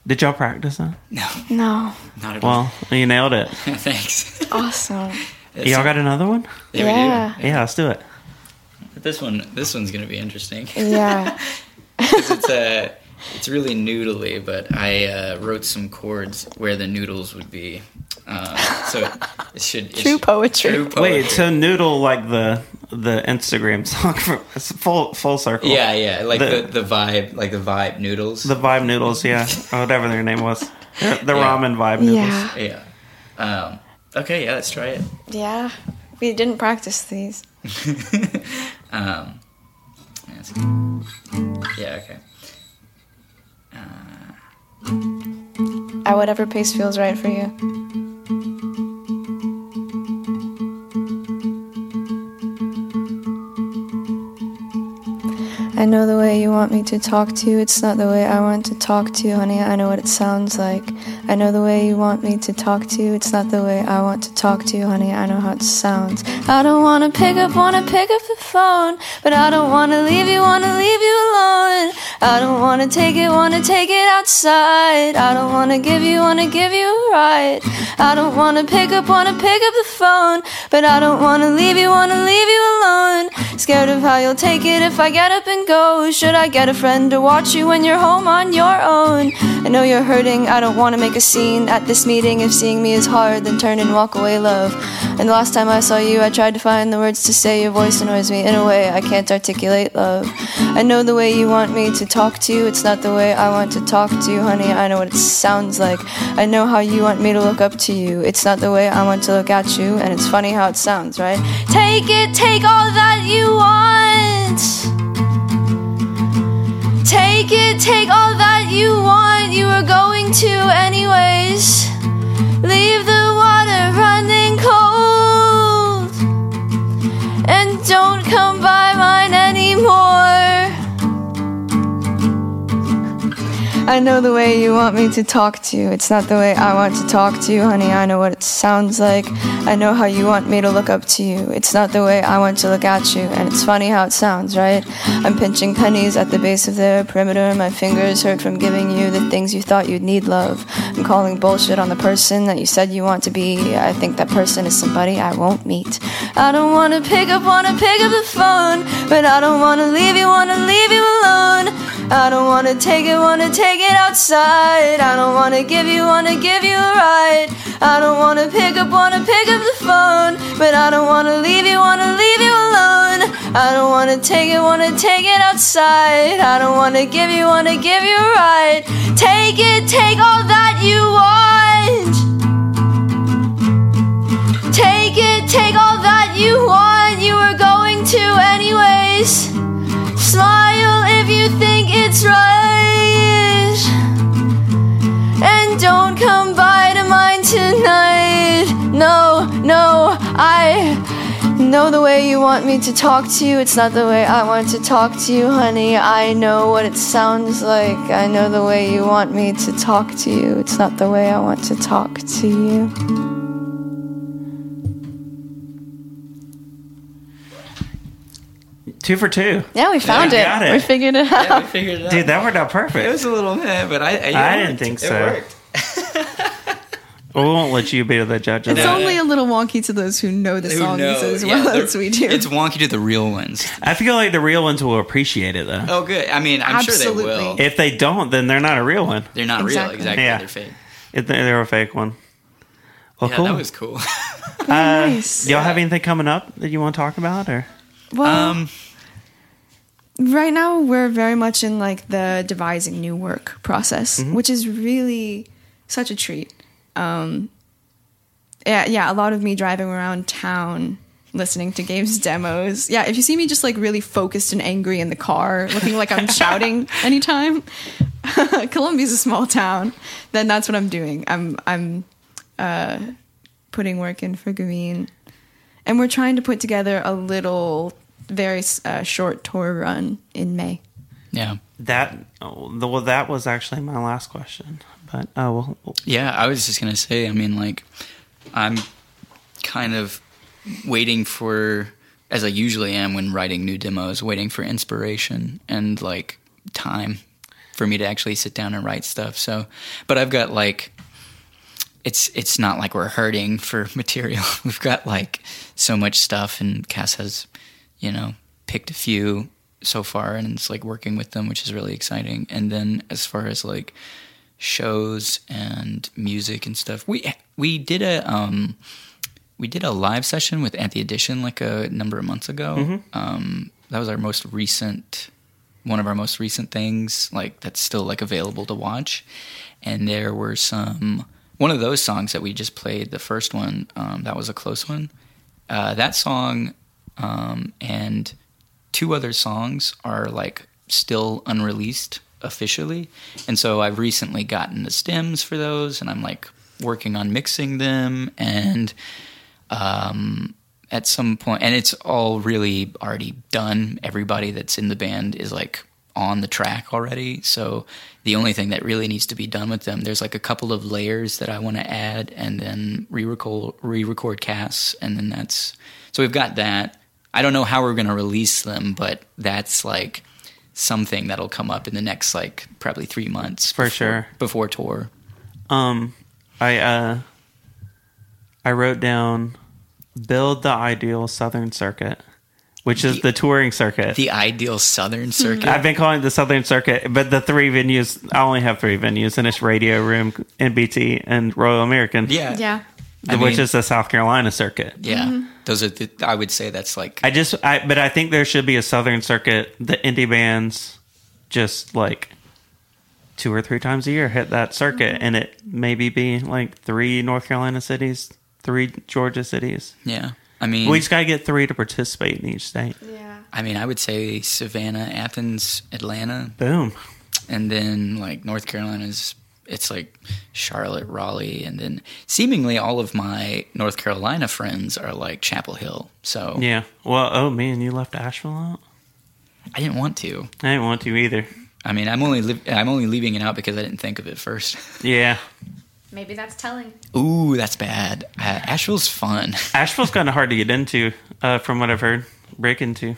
Did y'all practice that? No, No, not at all. Well, you nailed it. Thanks. awesome. Y'all got another one? Yeah, we Yeah. Yeah, let's do it. do. This one, this one's gonna be interesting. Yeah, it's uh, it's really noodly, but I uh, wrote some chords where the noodles would be. Um, so it should it True should- poetry. True poetry. Wait, so noodle like the the Instagram song from it's full full circle. yeah, yeah, like The- the, the vibe, like the vibe noodles. The vibe noodles, yeah, whatever their name was. The, the Yeah. ramen vibe noodles. Yeah. yeah. Um, okay, yeah, let's try it. Yeah. We didn't practice these. um, yeah, okay. At whatever pace feels right for you. I know the way you want me to talk to you. It's not the way I want to talk to you, honey. I know what it sounds like. I know the way you want me to talk to you. It's not the way I want to talk to you, honey. I know how it sounds. I don't wanna pick up, wanna pick up the phone. But I don't wanna leave you, wanna leave you alone. I don't wanna take it, wanna take it outside. I don't wanna give you, wanna give you a ride. I don't wanna pick up, wanna pick up the phone. But I don't wanna leave you, wanna leave you alone. Scared of how you'll take it if I get up and go. Should I get a friend to watch you when you're home on your own? I know you're hurting, I don't wanna make a scene at this meeting. If seeing me is hard, then turn and walk away, love. And the last time I saw you, I tried to find the words to say. Your voice annoys me in a way I can't articulate, love. I know the way you want me to talk to you. It's not the way I want to talk to you, honey. I know what it sounds like. I know how you want me to look up to you. It's not the way I want to look at you. And it's funny how it sounds, right? Take it, take all that you want. Take it, take all that you want. You were going to, anyways. Leave the I know the way you want me to talk to you. It's not the way I want to talk to you, honey. I know what it sounds like. I know how you want me to look up to you. It's not the way I want to look at you. And it's funny how it sounds, right? I'm pinching pennies at the base of their perimeter. My fingers hurt from giving you the things you thought you'd need, love. I'm calling bullshit on the person that you said you want to be. I think that person is somebody I won't meet. I don't wanna pick up, wanna pick up the phone. But I don't wanna leave you, wanna leave you wanna take it, wanna take it outside. I don't wanna give you, wanna give you a ride. I don't wanna pick up, wanna pick up the phone. But I don't wanna leave you, wanna leave you alone. I don't wanna take it, wanna take it outside. I don't wanna give you, wanna give you a ride. Take it, take all that you want. Take it, take all that you want. You were going to, anyways. Smile you think it's right. And don't come by to mine tonight. No, no. I know the way you want me to talk to you. It's not the way I want to talk to you, honey. I know what it sounds like. I know the way you want me to talk to you. It's not the way I want to talk to you. Two for two. Yeah, we found we it. got it. We figured it out. Yeah, we figured it out. Dude, that worked out perfect. it was a little meh, but I I, I didn't worked. think It so. worked. we won't let you be the judge of It's that. only a little wonky to those who know the Who songs know? as Yeah, well they're- as we do. It's wonky to the real ones. I feel like the real ones will appreciate it though. Oh, good. I mean, I'm sure Absolutely. they will. If they don't, then they're not a real one. They're not Exactly. real. Exactly. Yeah. They're fake. If they- they're a fake one. Well, Yeah, cool. that was cool. uh, nice. Y'all have anything coming up that you want to talk about, or well, um, right now we're very much in like the devising new work process, Mm-hmm. which is really such a treat. Um, yeah, yeah, a lot of me driving around town listening to Gabe's demos. Yeah, if you see me just like really focused and angry in the car, looking like I'm shouting anytime, Columbia's a small town, then that's what I'm doing. I'm I'm uh, putting work in for Green, and we're trying to put together a little, very uh, short tour run in May. yeah. that? Oh, well, that was actually my last question. But oh well, Yeah, I was just gonna say. I mean, like, I'm kind of waiting for, as I usually am when writing new demos, waiting for inspiration and like time for me to actually sit down and write stuff. So, but I've got like, it's it's not like we're hurting for material. We've got like so much stuff, and Cass has, you know, picked a few so far, and it's like working with them, which is really exciting. And then as far as like shows and music and stuff. We we did a um we did a live session with Anti Edition like a number of months ago. Um, that was our most recent one of our most recent things like that's still like available to watch. And there were some one of those songs that we just played, the first one, um, that was a close one. Uh, that song um, and two other songs are like still unreleased officially. And so I've recently gotten the stems for those and I'm like working on mixing them and um at some point and it's all really already done. Everybody that's in the band is like on the track already. So the only thing that really needs to be done with them, there's like a couple of layers that I want to add and then re-record re-record casts and then that's so we've got that. I don't know how we're going to release them, but that's like something that'll come up in the next like probably 3 months For before- sure. before tour. um, I uh, I wrote down build the ideal Southern Circuit, which is The- the touring circuit. The ideal southern circuit. I've been calling it the Southern Circuit, but the three venues, I only have three venues, and it's Radio Room, NBT, and Royal American. yeah. Yeah. I which mean- is the South Carolina circuit. Yeah. Those are the I would say that's like I just, I, but I think there should be a Southern circuit. The indie bands just like two or three times a year hit that circuit, mm-hmm. and it maybe be like three North Carolina cities, three Georgia cities. yeah. I mean We just got to get three to participate in each state. Yeah. I mean I would say Savannah, Athens, Atlanta, Boom. and then like North Carolina's it's like Charlotte, Raleigh, and then seemingly all of my North Carolina friends are like Chapel Hill. So Yeah. Well, oh man, you left Asheville out. I didn't want to. I didn't want to either. I mean, I'm only li- I'm only leaving it out because I didn't think of it first. Yeah. Maybe that's telling. Ooh, that's bad. Uh, Asheville's fun. Asheville's kind of hard to get into, uh, from what I've heard. Break into.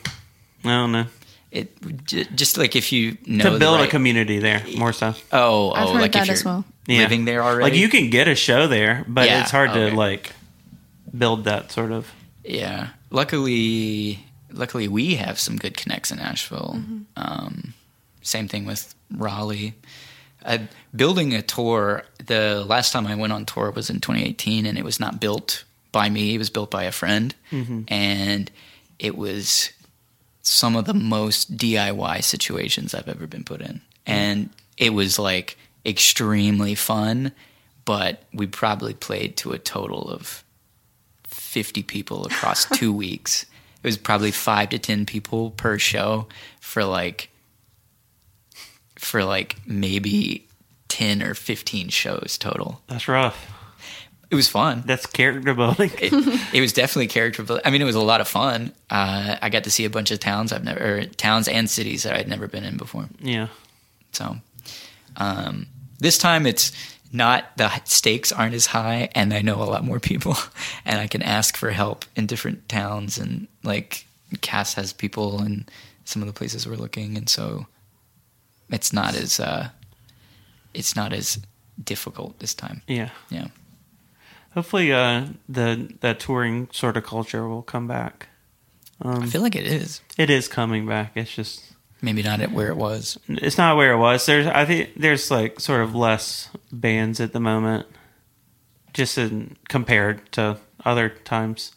I don't know. It j- just like if you know to build right- a community there, more so. Oh, I've oh, heard like that if you're as well. Yeah. living there already. Like you can get a show there, but Yeah, it's hard okay. to like build that sort of. Yeah. Luckily, luckily we have some good connects in Asheville. Um, same thing with Raleigh. Uh, building a tour. The last time I went on tour was in 2018, and it was not built by me. It was built by a friend, and it was some of the most DIY situations I've ever been put in, and it was like extremely fun. But we probably played to a total of 50 people across two weeks. It was probably five to 10 people per show for like, for like maybe 10 or 15 shows total. That's rough. It was fun. That's character building. It, it was definitely character. building. I mean, it was a lot of fun. Uh, I got to see a bunch of towns I've never, or towns and cities that I'd never been in before. yeah. So um, this time it's not the stakes aren't as high, and I know a lot more people, and I can ask for help in different towns, and like Cass has people in some of the places we're looking, and so it's not as uh, it's not as difficult this time. Yeah. Yeah, Hopefully, uh, the that touring sort of culture will come back. Um, I feel like it is it is coming back. It's just maybe not at where it was. it's not where it was. There's I think there's like sort of less bands at the moment, just in, compared to other times,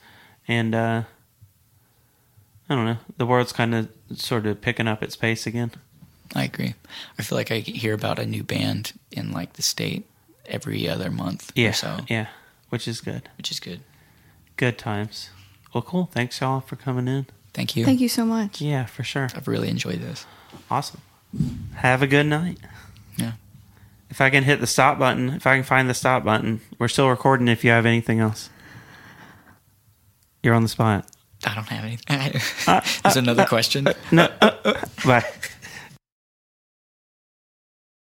and uh, I don't know. The world's kind of sort of picking up its pace again. I agree. I feel like I hear about a new band in like the state every other month Yeah. or so, Yeah, which is good. which is good. Good times. Well, cool. Thanks y'all for coming in. Thank you. Thank you so much. Yeah, for sure. I've really enjoyed this. Awesome. Have a good night. Yeah. If I can hit the stop button, if I can find the stop button, we're still recording if you have anything else. You're on the spot. I don't have anything. Uh, There's another question. No. uh, bye.